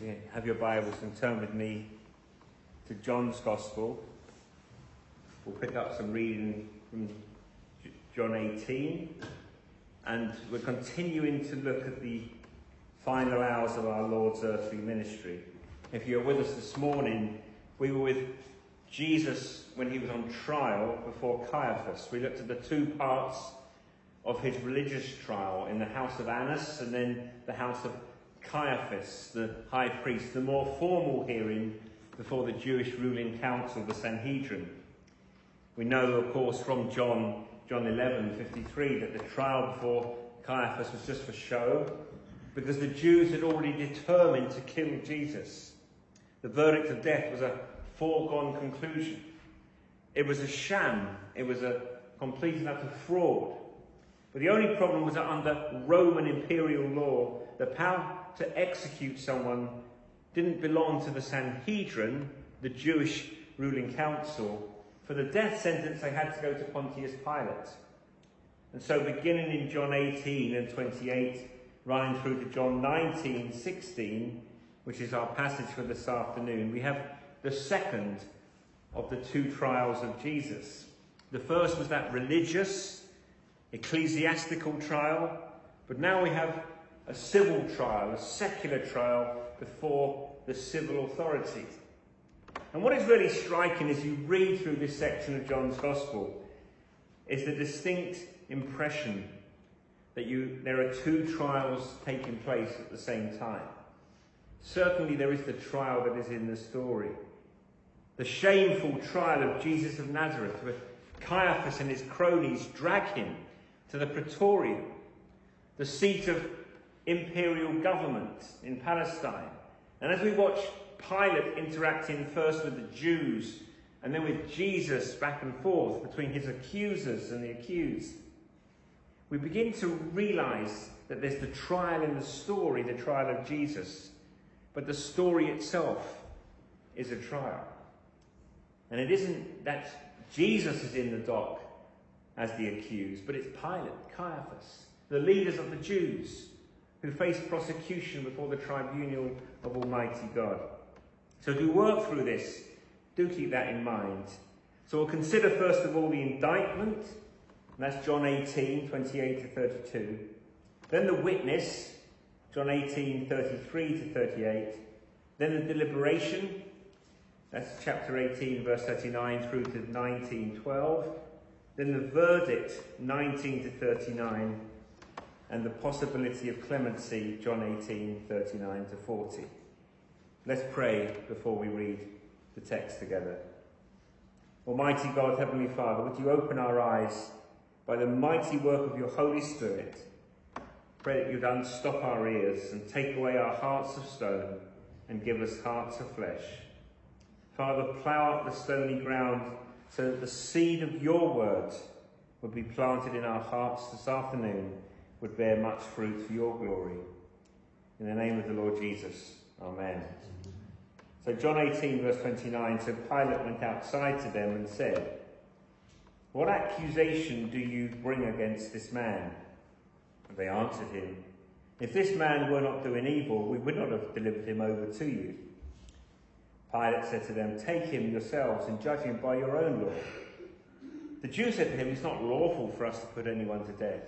If you have your Bibles and turn with me to John's Gospel, we'll pick up some reading from John 18, and we're continuing to look at the final hours of our Lord's earthly ministry. If you're with us this morning, we were with Jesus when he was on trial before Caiaphas. We looked at the two parts of his religious trial in the house of Annas and then the house of Caiaphas, the high priest, the more formal hearing before the Jewish ruling council, the Sanhedrin. We know, of course, from John, John 11, 53, that the trial before Caiaphas was just for show, because the Jews had already determined to kill Jesus. The verdict of death was a foregone conclusion. It was a sham. It was a complete and utter fraud. But the only problem was that under Roman imperial law, the power to execute someone didn't belong to the Sanhedrin, the Jewish ruling council. For the death sentence, they had to go to Pontius Pilate. And so, beginning in John 18 and 28, running through to John 19, 16, which is our passage for this afternoon, we have the second of the two trials of Jesus. The first was that religious, ecclesiastical trial, but now we have a civil trial, a secular trial before the civil authorities. And what is really striking as you read through this section of John's Gospel is the distinct impression that you, there are two trials taking place at the same time. Certainly, there is the trial that is in the story. The shameful trial of Jesus of Nazareth, where Caiaphas and his cronies drag him to the praetorium, the seat of imperial government in Palestine. And as we watch Pilate interacting first with the Jews and then with Jesus back and forth between his accusers and the accused, we begin to realize that there's the trial in the story, the trial of Jesus, but the story itself is a trial. And it isn't that Jesus is in the dock as the accused, but it's Pilate, Caiaphas, the leaders of the Jews who face prosecution before the tribunal of Almighty God. So do work through this. Do keep that in mind. So we'll consider first of all the indictment, and that's John 18, 28 to 32. Then the witness, John 18, 33 to 38. Then the deliberation, that's chapter 18, verse 39 through to 19, 12. Then the verdict, 19 to 39 and the possibility of clemency, John 18, 39 to 40. Let's pray before we read the text together. Almighty God, Heavenly Father, would you open our eyes by the mighty work of your Holy Spirit? Pray that you'd unstop our ears and take away our hearts of stone and give us hearts of flesh. Father, plough up the stony ground so that the seed of your word would be planted in our hearts this afternoon would bear much fruit for your glory. In the name of the Lord Jesus, Amen. So John 18 verse 29, so Pilate went outside to them and said, What accusation do you bring against this man? And they answered him, If this man were not doing evil, we would not have delivered him over to you. Pilate said to them, Take him yourselves and judge him by your own law. The Jews said to him, It's not lawful for us to put anyone to death.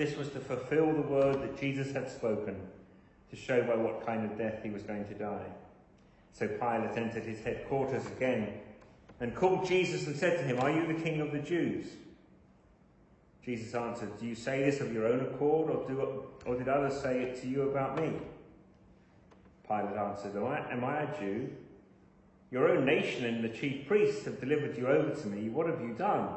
This was to fulfill the word that Jesus had spoken, to show by what kind of death he was going to die. So Pilate entered his headquarters again and called Jesus and said to him, Are you the king of the Jews? Jesus answered, Do you say this of your own accord, or, do, or did others say it to you about me? Pilate answered, am I, am I a Jew? Your own nation and the chief priests have delivered you over to me. What have you done?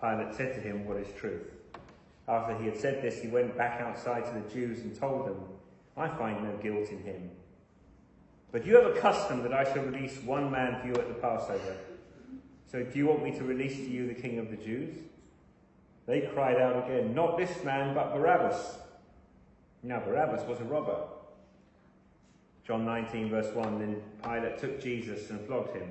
Pilate said to him, What is truth? After he had said this, he went back outside to the Jews and told them, I find no guilt in him. But you have a custom that I shall release one man for you at the Passover. So do you want me to release to you the king of the Jews? They cried out again, Not this man, but Barabbas. Now Barabbas was a robber. John 19, verse 1 Then Pilate took Jesus and flogged him.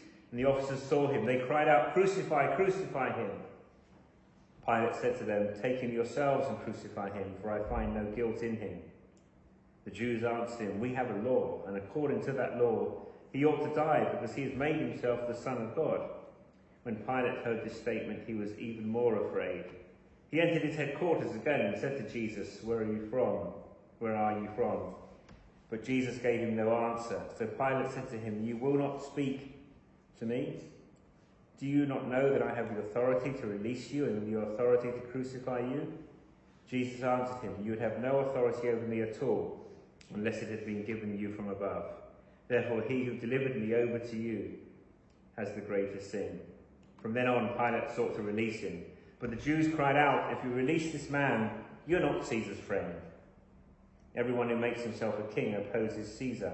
and the officers saw him, they cried out, Crucify, crucify him. Pilate said to them, Take him yourselves and crucify him, for I find no guilt in him. The Jews answered him, We have a law, and according to that law, he ought to die because he has made himself the Son of God. When Pilate heard this statement, he was even more afraid. He entered his headquarters again and said to Jesus, Where are you from? Where are you from? But Jesus gave him no answer. So Pilate said to him, You will not speak to me? Do you not know that I have the authority to release you and the authority to crucify you? Jesus answered him, You would have no authority over me at all unless it had been given you from above. Therefore, he who delivered me over to you has the greater sin. From then on, Pilate sought to release him. But the Jews cried out, If you release this man, you're not Caesar's friend. Everyone who makes himself a king opposes Caesar.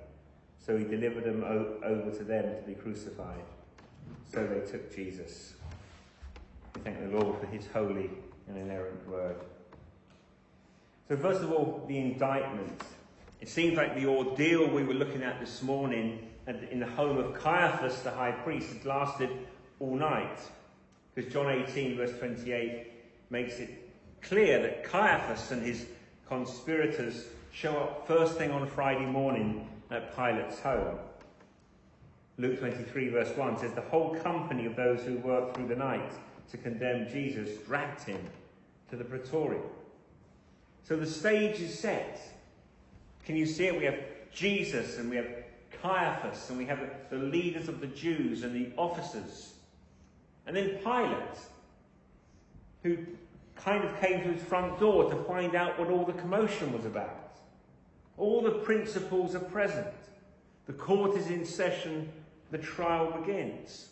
So he delivered them over to them to be crucified. So they took Jesus. We thank the Lord for his holy and inerrant word. So, first of all, the indictment. It seems like the ordeal we were looking at this morning in the home of Caiaphas, the high priest, had lasted all night. Because John 18, verse 28, makes it clear that Caiaphas and his conspirators show up first thing on Friday morning at Pilate's home. Luke 23, verse 1 says, The whole company of those who worked through the night to condemn Jesus dragged him to the praetorium. So the stage is set. Can you see it? We have Jesus and we have Caiaphas and we have the leaders of the Jews and the officers. And then Pilate, who kind of came to his front door to find out what all the commotion was about. All the principals are present. The court is in session. The trial begins.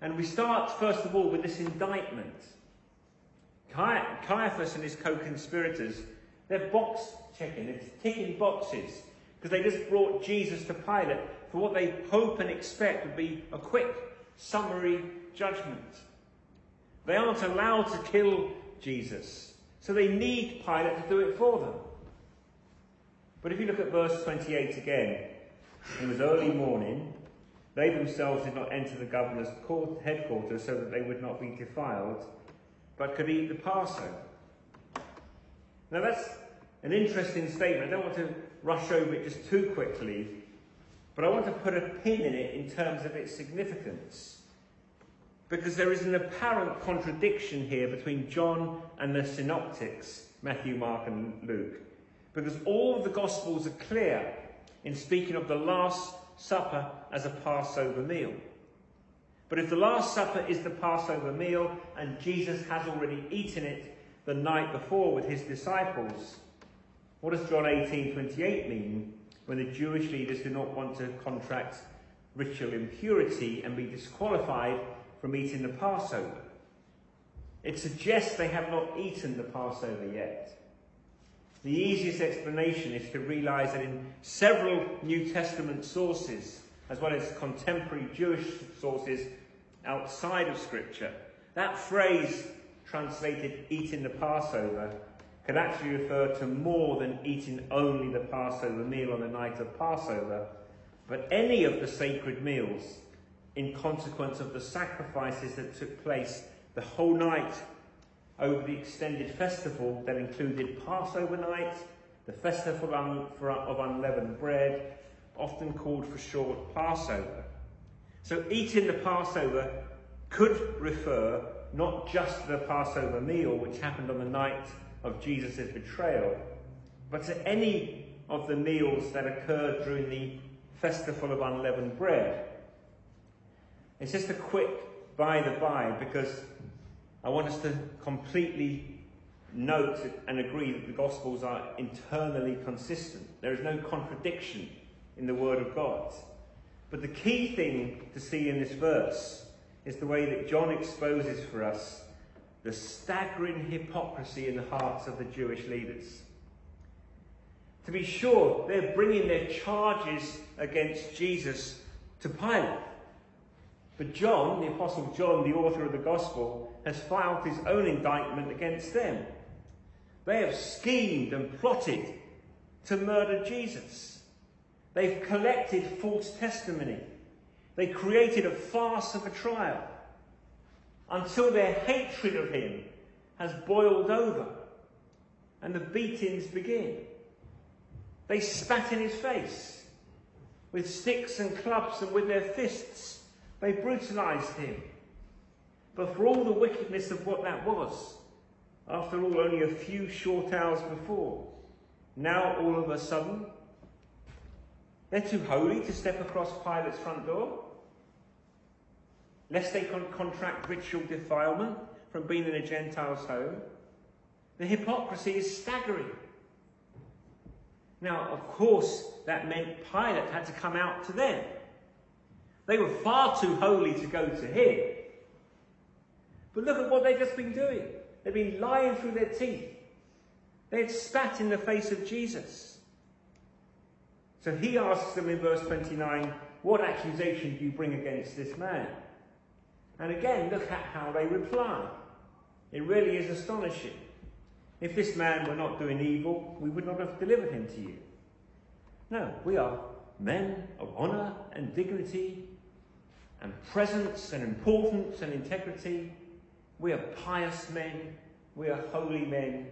And we start, first of all, with this indictment. Caiaphas and his co-conspirators, they're box checking, they're ticking boxes, because they just brought Jesus to Pilate for what they hope and expect would be a quick, summary judgment. They aren't allowed to kill Jesus, so they need Pilate to do it for them. But if you look at verse 28 again, it was early morning. They themselves did not enter the governor's headquarters so that they would not be defiled but could eat the Passover. Now that's an interesting statement. I don't want to rush over it just too quickly, but I want to put a pin in it in terms of its significance. Because there is an apparent contradiction here between John and the synoptics, Matthew, Mark, and Luke. Because all of the Gospels are clear in speaking of the Last Supper as a Passover meal. But if the Last Supper is the Passover meal and Jesus has already eaten it the night before with his disciples, what does John 18:28 mean when the Jewish leaders do not want to contract ritual impurity and be disqualified from eating the Passover? It suggests they have not eaten the Passover yet. The easiest explanation is to realize that in several New Testament sources, as well as contemporary Jewish sources, outside of Scripture. That phrase, translated eating the Passover, could actually refer to more than eating only the Passover meal on the night of Passover, but any of the sacred meals in consequence of the sacrifices that took place the whole night over the extended festival that included Passover night, the festival of unleavened bread, often called for short Passover. So eating the Passover could refer not just to the Passover meal, which happened on the night of Jesus' betrayal, but to any of the meals that occurred during the festival of unleavened bread. It's just a quick by the by because I want us to completely note and agree that the Gospels are internally consistent. There is no contradiction in the Word of God. But the key thing to see in this verse is the way that John exposes for us the staggering hypocrisy in the hearts of the Jewish leaders. To be sure, they're bringing their charges against Jesus to Pilate. But John, the Apostle John, the author of the Gospel, has filed his own indictment against them. They have schemed and plotted to murder Jesus. They've collected false testimony. They created a farce of a trial until their hatred of him has boiled over and the beatings begin. They spat in his face with sticks and clubs and with their fists. They brutalized him. But for all the wickedness of what that was, after all, only a few short hours before, now all of a sudden, they're too holy to step across Pilate's front door. Lest they con- contract ritual defilement from being in a Gentile's home. The hypocrisy is staggering. Now, of course, that meant Pilate had to come out to them. They were far too holy to go to him. But look at what they've just been doing. They've been lying through their teeth. They had spat in the face of Jesus. So he asks them in verse 29, What accusation do you bring against this man? And again, look at how they reply. It really is astonishing. If this man were not doing evil, we would not have delivered him to you. No, we are men of honour and dignity and presence and importance and integrity. We are pious men. We are holy men.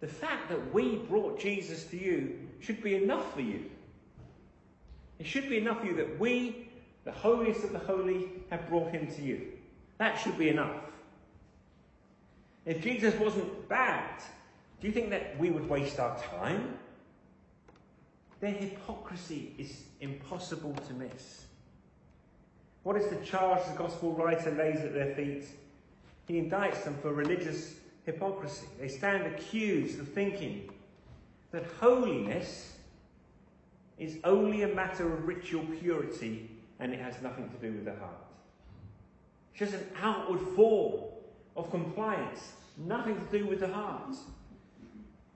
The fact that we brought Jesus to you should be enough for you. It should be enough for you that we, the holiest of the holy, have brought him to you. That should be enough. If Jesus wasn't bad, do you think that we would waste our time? Their hypocrisy is impossible to miss. What is the charge the gospel writer lays at their feet? He indicts them for religious hypocrisy. They stand accused of thinking that holiness is only a matter of ritual purity and it has nothing to do with the heart. It's just an outward form of compliance, nothing to do with the heart.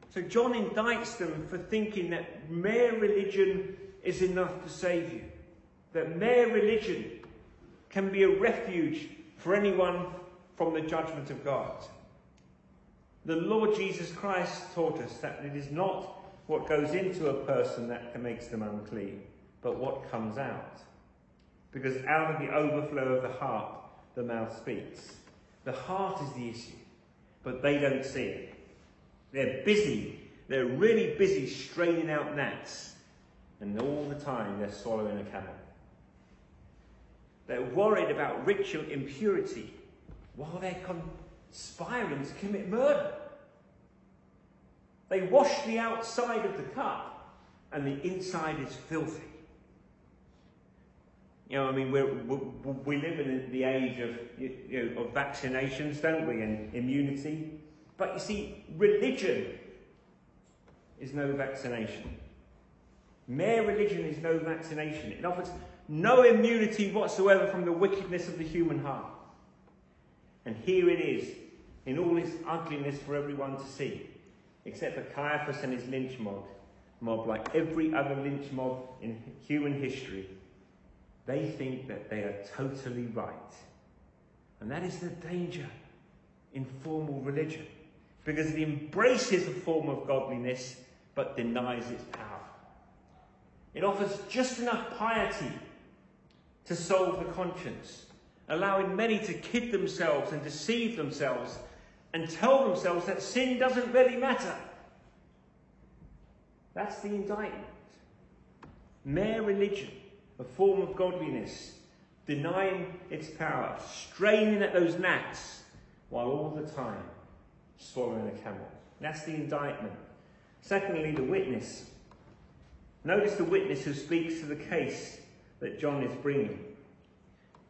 So John indicts them for thinking that mere religion is enough to save you, that mere religion can be a refuge for anyone from the judgment of God. The Lord Jesus Christ taught us that it is not what goes into a person that makes them unclean, but what comes out. Because out of the overflow of the heart, the mouth speaks. The heart is the issue, but they don't see it. They're busy. They're really busy straining out gnats, and all the time they're swallowing a camel. They're worried about ritual impurity while they're conspiring to commit murder. They wash the outside of the cup, and the inside is filthy. You know, I mean, we we live in the age of, you know, of vaccinations, don't we, and immunity. But you see, religion is no vaccination. Mere religion is no vaccination. It offers no immunity whatsoever from the wickedness of the human heart. And here it is, in all its ugliness for everyone to see except for Caiaphas and his lynch mob, mob like every other lynch mob in human history, they think that they are totally right. And that is the danger in formal religion, because it embraces a form of godliness but denies its power. It offers just enough piety to solve the conscience, allowing many to kid themselves and deceive themselves and tell themselves that sin doesn't really matter. That's the indictment. Mere religion, a form of godliness, denying its power, straining at those gnats, while all the time swallowing a camel. That's the indictment. Secondly, the witness. Notice the witness who speaks to the case that John is bringing.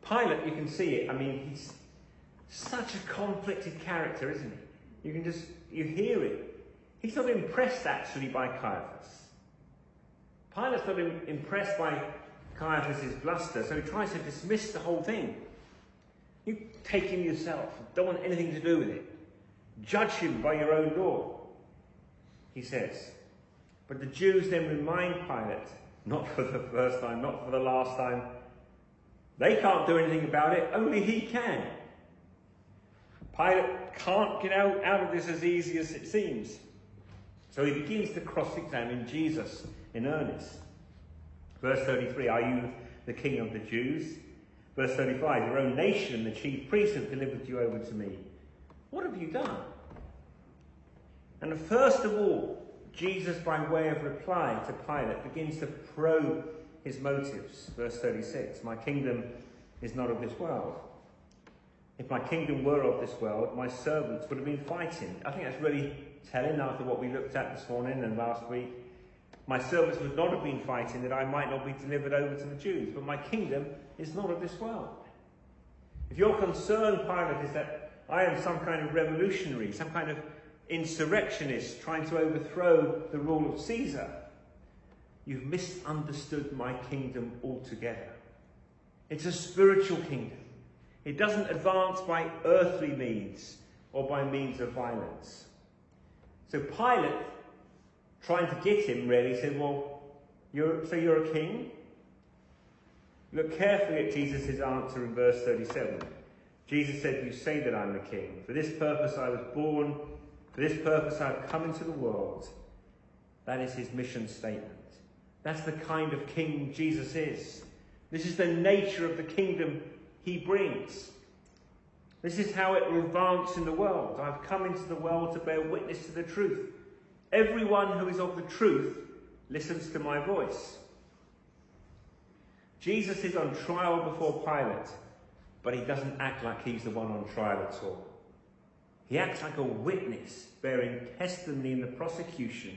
Pilate, you can see it. I mean, he's such a conflicted character, isn't he? You can just, you hear it. He's not impressed actually by Caiaphas. Pilate's not impressed by Caiaphas' bluster, so he tries to dismiss the whole thing. You take him yourself, don't want anything to do with it. Judge him by your own law, he says. But the Jews then remind Pilate, not for the first time, not for the last time, they can't do anything about it, only he can. Pilate can't get out, out of this as easy as it seems. So he begins to cross examine Jesus in earnest. Verse 33 Are you the king of the Jews? Verse 35 Your own nation, and the chief priests, have delivered you over to me. What have you done? And first of all, Jesus, by way of reply to Pilate, begins to probe his motives. Verse 36 My kingdom is not of this world. If my kingdom were of this world, my servants would have been fighting. I think that's really telling after what we looked at this morning and last week. My servants would not have been fighting that I might not be delivered over to the Jews, but my kingdom is not of this world. If your concern, Pilate, is that I am some kind of revolutionary, some kind of insurrectionist trying to overthrow the rule of Caesar, you've misunderstood my kingdom altogether. It's a spiritual kingdom. It doesn't advance by earthly means or by means of violence. So Pilate, trying to get him, really said, Well, you're, so you're a king? Look carefully at Jesus' answer in verse 37. Jesus said, You say that I'm the king. For this purpose I was born, for this purpose I've come into the world. That is his mission statement. That's the kind of king Jesus is. This is the nature of the kingdom he brings. This is how it will advance in the world. I've come into the world to bear witness to the truth. Everyone who is of the truth listens to my voice. Jesus is on trial before Pilate, but he doesn't act like he's the one on trial at all. He acts like a witness, bearing testimony in the prosecution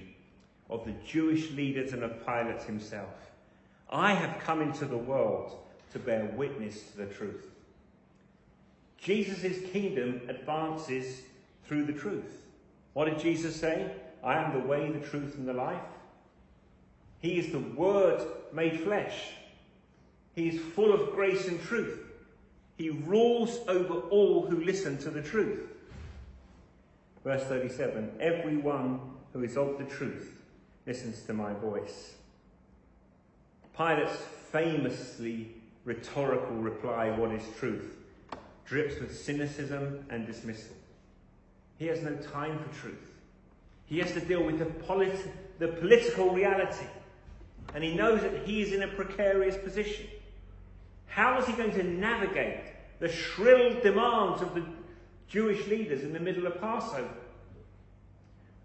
of the Jewish leaders and of Pilate himself. I have come into the world to bear witness to the truth. Jesus' kingdom advances through the truth. What did Jesus say? I am the way, the truth, and the life. He is the Word made flesh. He is full of grace and truth. He rules over all who listen to the truth. Verse 37 Everyone who is of the truth listens to my voice. Pilate's famously rhetorical reply, What is truth? drips with cynicism and dismissal. He has no time for truth. He has to deal with the, the political reality. And he knows that he is in a precarious position. How is he going to navigate the shrill demands of the Jewish leaders in the middle of Passover?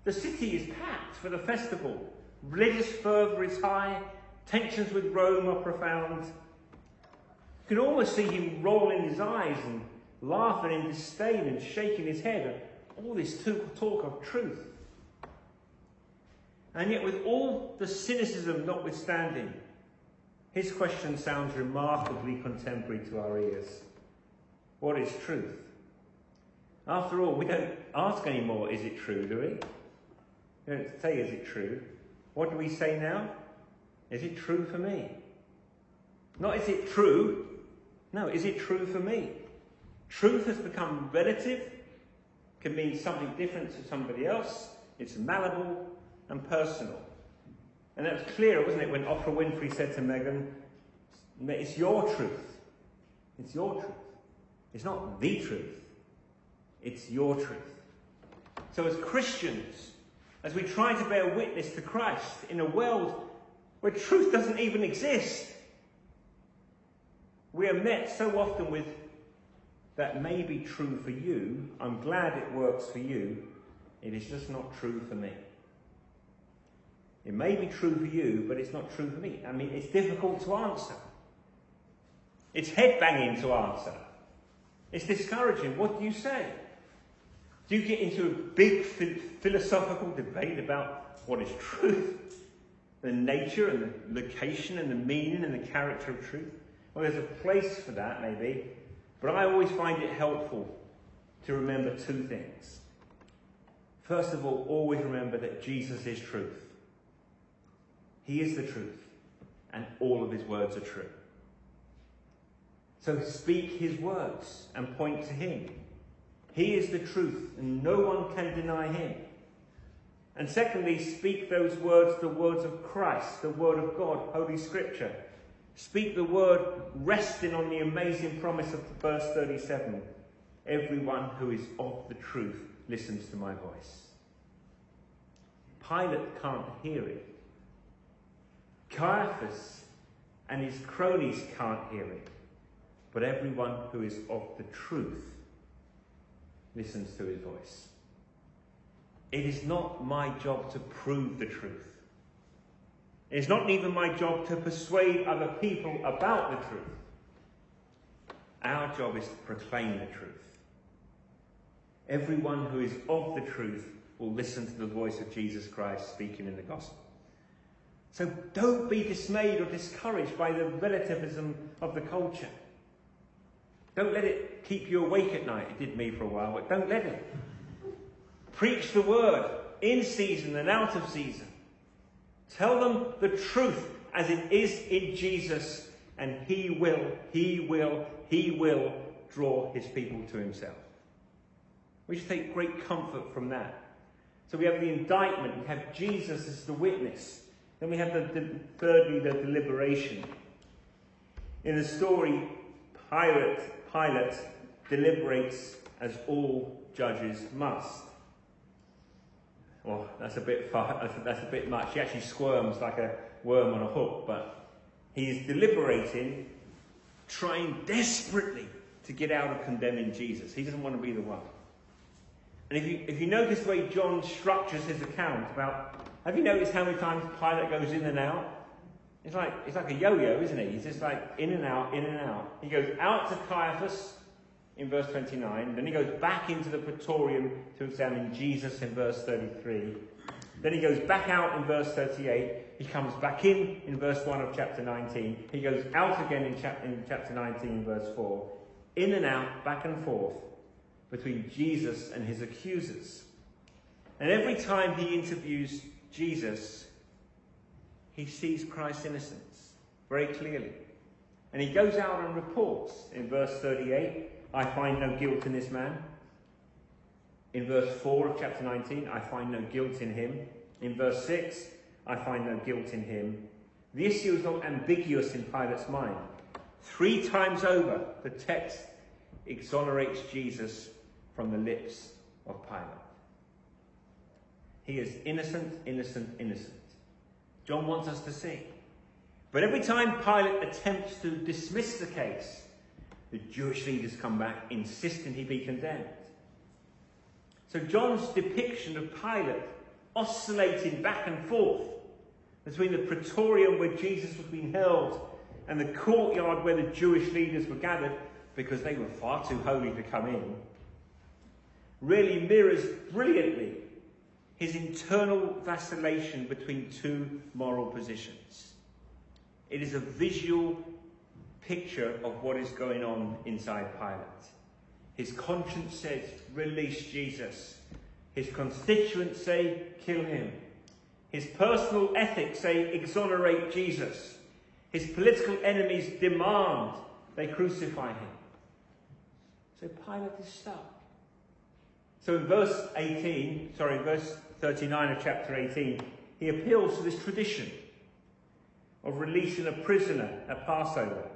The city is packed for the festival. Religious fervour is high. Tensions with Rome are profound. You can almost see him rolling his eyes and laughing in disdain and shaking his head at all this talk of truth. And yet, with all the cynicism notwithstanding, his question sounds remarkably contemporary to our ears. What is truth? After all, we don't ask anymore, is it true, do we? We don't say, is it true? What do we say now? Is it true for me? Not is it true, no, is it true for me? Truth has become relative, can mean something different to somebody else. It's malleable and personal. And that was clear, wasn't it, when Oprah Winfrey said to Meghan, It's your truth. It's your truth. It's not the truth. It's your truth. So, as Christians, as we try to bear witness to Christ in a world where truth doesn't even exist, We are met so often with that may be true for you. I'm glad it works for you. It is just not true for me. It may be true for you, but it's not true for me. I mean, it's difficult to answer. It's head banging to answer. It's discouraging. What do you say? Do you get into a big philosophical debate about what is truth, the nature and the location and the meaning and the character of truth? Well, there's a place for that, maybe, but I always find it helpful to remember two things. First of all, always remember that Jesus is truth. He is the truth, and all of his words are true. So speak his words and point to him. He is the truth, and no one can deny him. And secondly, speak those words, the words of Christ, the word of God, Holy Scripture. Speak the word resting on the amazing promise of verse 37 Everyone who is of the truth listens to my voice. Pilate can't hear it. Caiaphas and his cronies can't hear it. But everyone who is of the truth listens to his voice. It is not my job to prove the truth. It's not even my job to persuade other people about the truth. Our job is to proclaim the truth. Everyone who is of the truth will listen to the voice of Jesus Christ speaking in the gospel. So don't be dismayed or discouraged by the relativism of the culture. Don't let it keep you awake at night. It did me for a while, but don't let it. Preach the word in season and out of season. Tell them the truth as it is in Jesus, and He will, He will, He will draw His people to Himself. We should take great comfort from that. So we have the indictment, we have Jesus as the witness. Then we have the, the thirdly the deliberation. In the story, Pilate, Pilate deliberates as all judges must. Well, that's a bit far, that's, a bit much. He actually squirms like a worm on a hook, but he's deliberating, trying desperately to get out of condemning Jesus. He doesn't want to be the one. And if you, if you notice the way John structures his account about, have you noticed how many times Pilate goes in and out? It's like, it's like a yo-yo, isn't it? He's just like in and out, in and out. He goes out to Caiaphas, in verse 29. Then he goes back into the praetorium to examine Jesus in verse 33. Then he goes back out in verse 38. He comes back in in verse 1 of chapter 19. He goes out again in, chap- in chapter 19, verse 4. In and out, back and forth between Jesus and his accusers. And every time he interviews Jesus, he sees Christ's innocence very clearly. And he goes out and reports in verse 38 I find no guilt in this man. In verse 4 of chapter 19, I find no guilt in him. In verse 6, I find no guilt in him. The issue is not ambiguous in Pilate's mind. Three times over, the text exonerates Jesus from the lips of Pilate. He is innocent, innocent, innocent. John wants us to see. But every time Pilate attempts to dismiss the case, the Jewish leaders come back insisting he be condemned. So John's depiction of Pilate oscillating back and forth between the praetorium where Jesus was being held and the courtyard where the Jewish leaders were gathered because they were far too holy to come in, really mirrors brilliantly his internal vacillation between two moral positions. It is a visual picture of what is going on inside Pilate. His conscience says, release Jesus. His constituents say, kill him. His personal ethics say, exonerate Jesus. His political enemies demand they crucify him. So Pilate is stuck. So in verse 18, sorry, verse 39 of chapter 18, he appeals to this tradition of releasing a prisoner at Passover.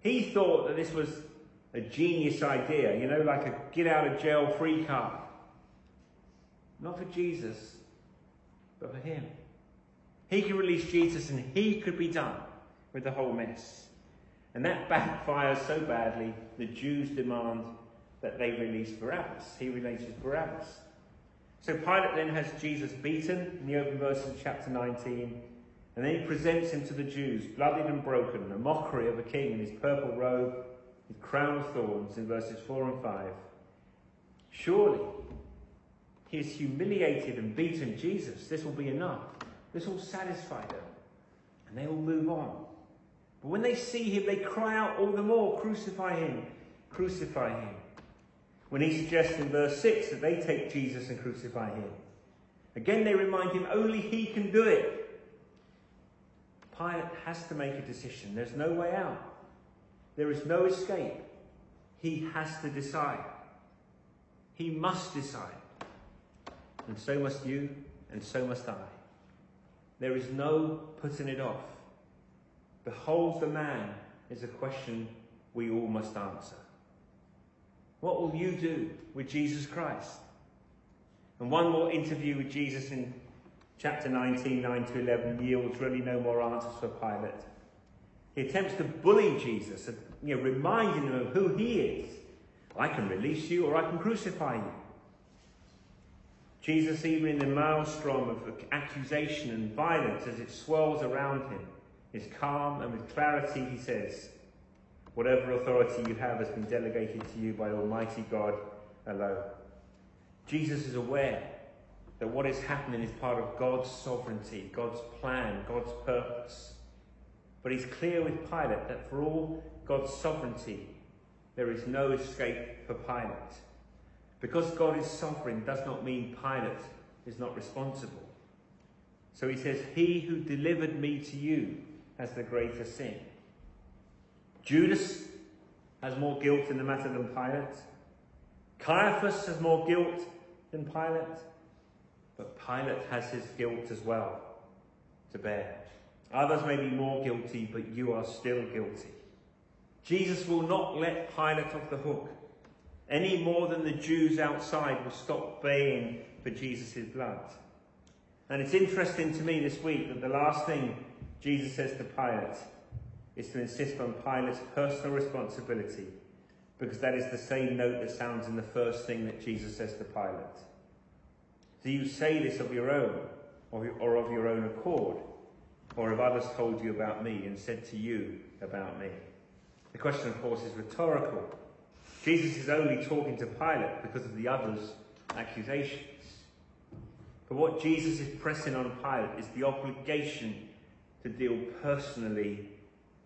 He thought that this was a genius idea, you know, like a get out of jail free card. Not for Jesus, but for him. He could release Jesus and he could be done with the whole mess. And that backfires so badly, the Jews demand that they release Barabbas. He releases Barabbas. So Pilate then has Jesus beaten in the open verses of chapter 19, and then he presents him to the Jews, bloodied and broken, a mockery of a king in his purple robe, his crown of thorns, in verses 4 and 5. Surely he has humiliated and beaten Jesus. This will be enough. This will satisfy them. And they will move on. But when they see him, they cry out all the more, Crucify him! Crucify him! When he suggests in verse 6 that they take Jesus and crucify him. Again, they remind him only he can do it. Pilate has to make a decision. There's no way out. There is no escape. He has to decide. He must decide. And so must you, and so must I. There is no putting it off. Behold the man is a question we all must answer. What will you do with Jesus Christ? And one more interview with Jesus in chapter 19, 9 to 11 yields really no more answers for Pilate. He attempts to bully Jesus, you know, reminding him of who he is. I can release you or I can crucify you. Jesus, even in the maelstrom of accusation and violence as it swirls around him, is calm and with clarity he says, Whatever authority you have has been delegated to you by Almighty God alone. Jesus is aware that what is happening is part of God's sovereignty, God's plan, God's purpose. But he's clear with Pilate that for all God's sovereignty, there is no escape for Pilate. Because God is sovereign does not mean Pilate is not responsible. So he says, He who delivered me to you has the greater sin. Judas has more guilt in the matter than Pilate. Caiaphas has more guilt than Pilate. But Pilate has his guilt as well to bear. Others may be more guilty, but you are still guilty. Jesus will not let Pilate off the hook any more than the Jews outside will stop baying for Jesus' blood. And it's interesting to me this week that the last thing Jesus says to Pilate is to insist on Pilate's personal responsibility, because that is the same note that sounds in the first thing that Jesus says to Pilate. Do you say this of your own, or of your own accord? Or have others told you about me and said to you about me? The question, of course, is rhetorical. Jesus is only talking to Pilate because of the others' accusations. But what Jesus is pressing on Pilate is the obligation to deal personally,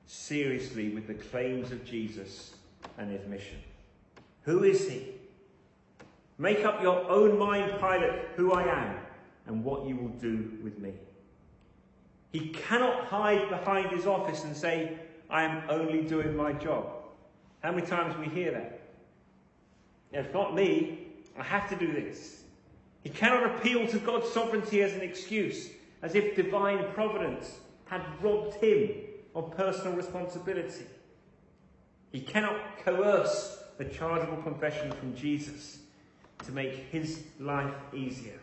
seriously with the claims of Jesus and his mission. Who is he? Make up your own mind, Pilate, who I am and what you will do with me. He cannot hide behind his office and say, I am only doing my job. How many times we hear that? If not me. I have to do this. He cannot appeal to God's sovereignty as an excuse, as if divine providence had robbed him of personal responsibility. He cannot coerce the chargeable confession from Jesus to make his life easier.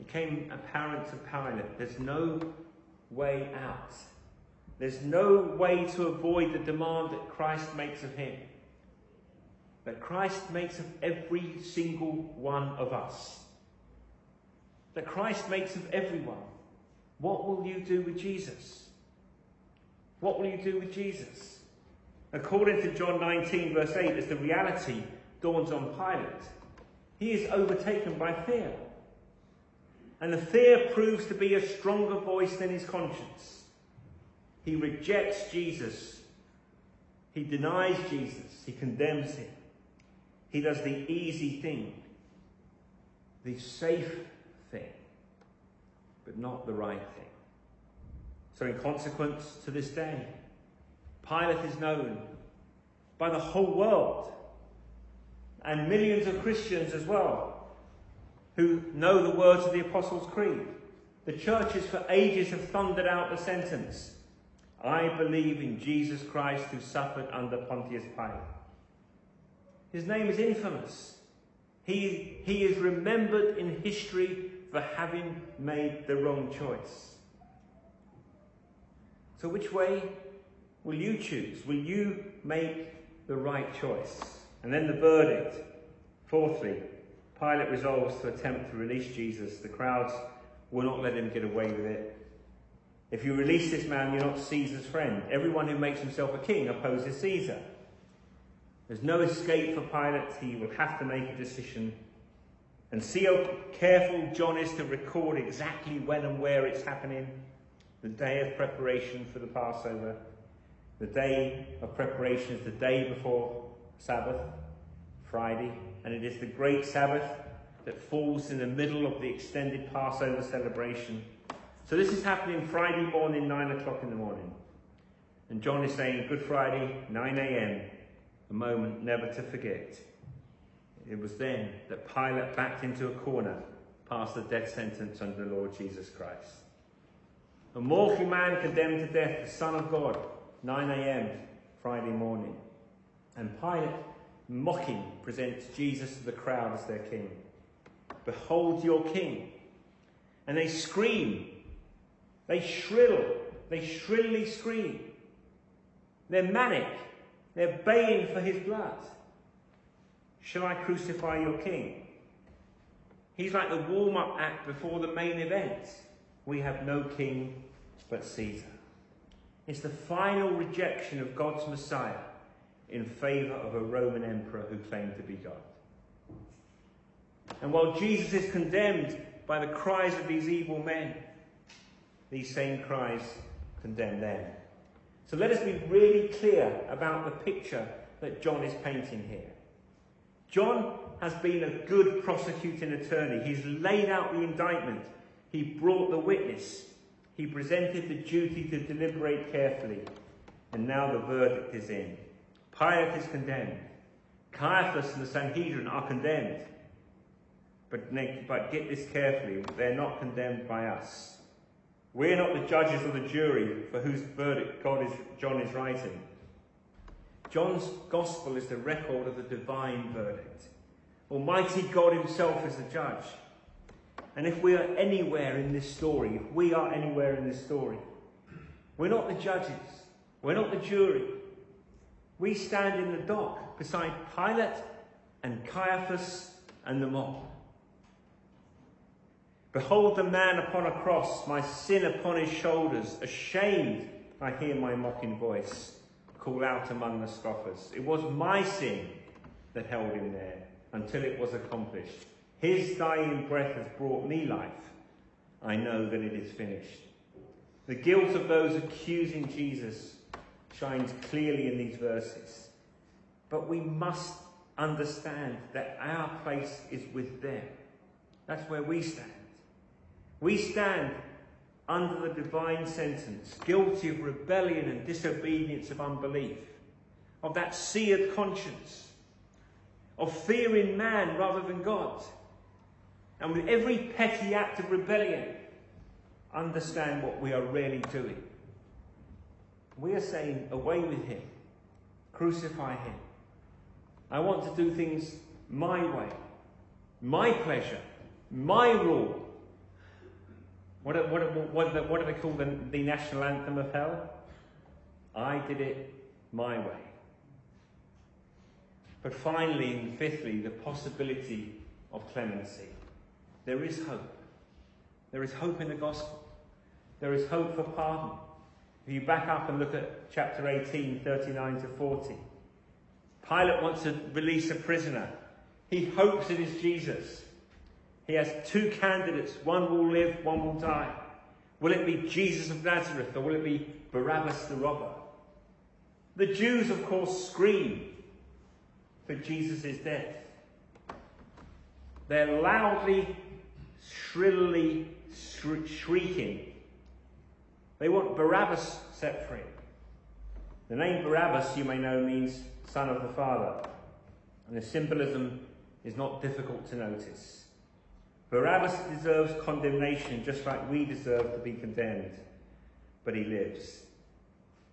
It became apparent to Pilate there's no way out. There's no way to avoid the demand that Christ makes of him that Christ makes of every single one of us. That Christ makes of everyone. What will you do with Jesus? What will you do with Jesus? According to John 19, verse 8, as the reality dawns on Pilate, he is overtaken by fear. And the fear proves to be a stronger voice than his conscience. He rejects Jesus. He denies Jesus. He condemns him. He does the easy thing, the safe thing, but not the right thing. So, in consequence, to this day, Pilate is known by the whole world and millions of Christians as well who know the words of the Apostles' Creed. The churches for ages have thundered out the sentence I believe in Jesus Christ who suffered under Pontius Pilate. His name is infamous. He, he is remembered in history for having made the wrong choice. So, which way will you choose? Will you make the right choice? And then the verdict. Fourthly, Pilate resolves to attempt to release Jesus. The crowds will not let him get away with it. If you release this man, you're not Caesar's friend. Everyone who makes himself a king opposes Caesar. There's no escape for Pilate. He will have to make a decision. And see how careful John is to record exactly when and where it's happening. The day of preparation for the Passover. The day of preparation is the day before Sabbath, Friday, and it is the great Sabbath that falls in the middle of the extended Passover celebration. So this is happening Friday morning, 9 o'clock in the morning. And John is saying, Good Friday, 9 a.m., a moment never to forget. It was then that Pilate backed into a corner passed the death sentence under the Lord Jesus Christ. A mortal man condemned to death, the Son of God, 9 a.m. Friday morning. And Pilate, mocking, presents Jesus to the crowd as their king. Behold your king. And they scream. They shrill. They shrilly scream. They're manic. They're baying for his blood. Shall I crucify your king? He's like the warm up act before the main event. We have no king but Caesar. It's the final rejection of God's Messiah in favour of a Roman emperor who claimed to be God. And while Jesus is condemned by the cries of these evil men, these same cries condemn them. So let us be really clear about the picture that John is painting here. John has been a good prosecuting attorney. He's laid out the indictment. He brought the witness. He presented the duty to deliberate carefully. And now the verdict is in. Pilate is condemned. Caiaphas and the Sanhedrin are condemned. But, but get this carefully, they're not condemned by us. We're not the judges or the jury for whose verdict God is, John is writing. John's gospel is the record of the divine verdict. Almighty God himself is the judge. And if we are anywhere in this story, if we are anywhere in this story, we're not the judges, we're not the jury, we stand in the dock beside Pilate and Caiaphas and the mob. Behold the man upon a cross, my sin upon his shoulders. Ashamed, I hear my mocking voice call out among the scoffers. It was my sin that held him there until it was accomplished. His dying breath has brought me life. I know that it is finished. The guilt of those accusing Jesus shines clearly in these verses. But we must understand that our place is with them. That's where we stand. We stand under the divine sentence, guilty of rebellion and disobedience of unbelief, of that seared conscience, of fearing man rather than God. And with every petty act of rebellion, understand what we are really doing. We are saying, away with him, crucify him. I want to do things my way, my pleasure, my rule. What, what, what, what do they call the, the national anthem of hell? I did it my way. But finally, and fifthly, the possibility of clemency. There is hope. There is hope in the gospel. There is hope for pardon. If you back up and look at chapter 18, 39 to 40, Pilate wants to release a prisoner. He hopes it is Jesus. He has two candidates. One will live, one will die. Will it be Jesus of Nazareth or will it be Barabbas the robber? The Jews, of course, scream for Jesus' death. They're loudly, shrilly shrieking they want Barabbas set free. The name Barabbas, you may know, means son of the Father. And the symbolism is not difficult to notice. Barabbas deserves condemnation just like we deserve to be condemned. But he lives.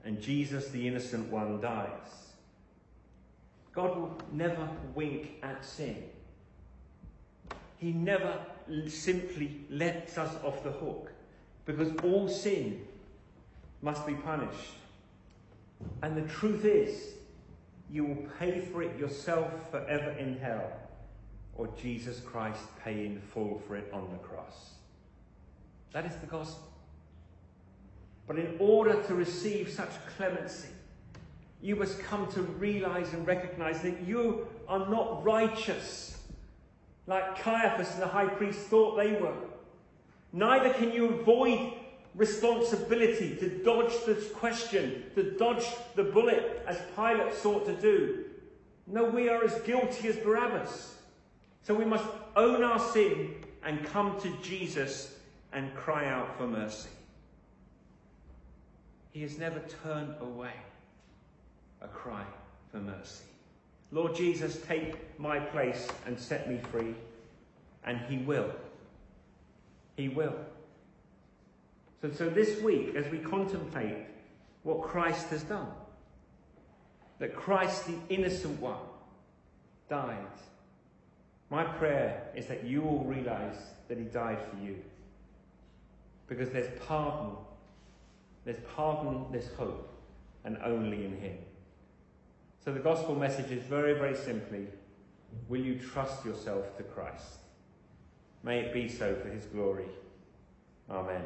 And Jesus, the innocent one, dies. God will never wink at sin. He never simply lets us off the hook because all sin must be punished. And the truth is, you will pay for it yourself forever in hell, or Jesus Christ pay in full for it on the cross. That is the gospel. But in order to receive such clemency, you must come to realize and recognize that you are not righteous like Caiaphas and the high priest thought they were. Neither can you avoid responsibility to dodge the question, to dodge the bullet, as Pilate sought to do. No, we are as guilty as Barabbas. So we must own our sin and come to Jesus and cry out for mercy. He has never turned away a cry for mercy. Lord Jesus, take my place and set me free. And He will. He will. So, so this week, as we contemplate what Christ has done, that Christ, the innocent one, died, my prayer is that you all realize that He died for you. Because there's pardon, there's pardon, there's hope, and only in Him. So the gospel message is very, very simply will you trust yourself to Christ? May it be so for his glory. Amen.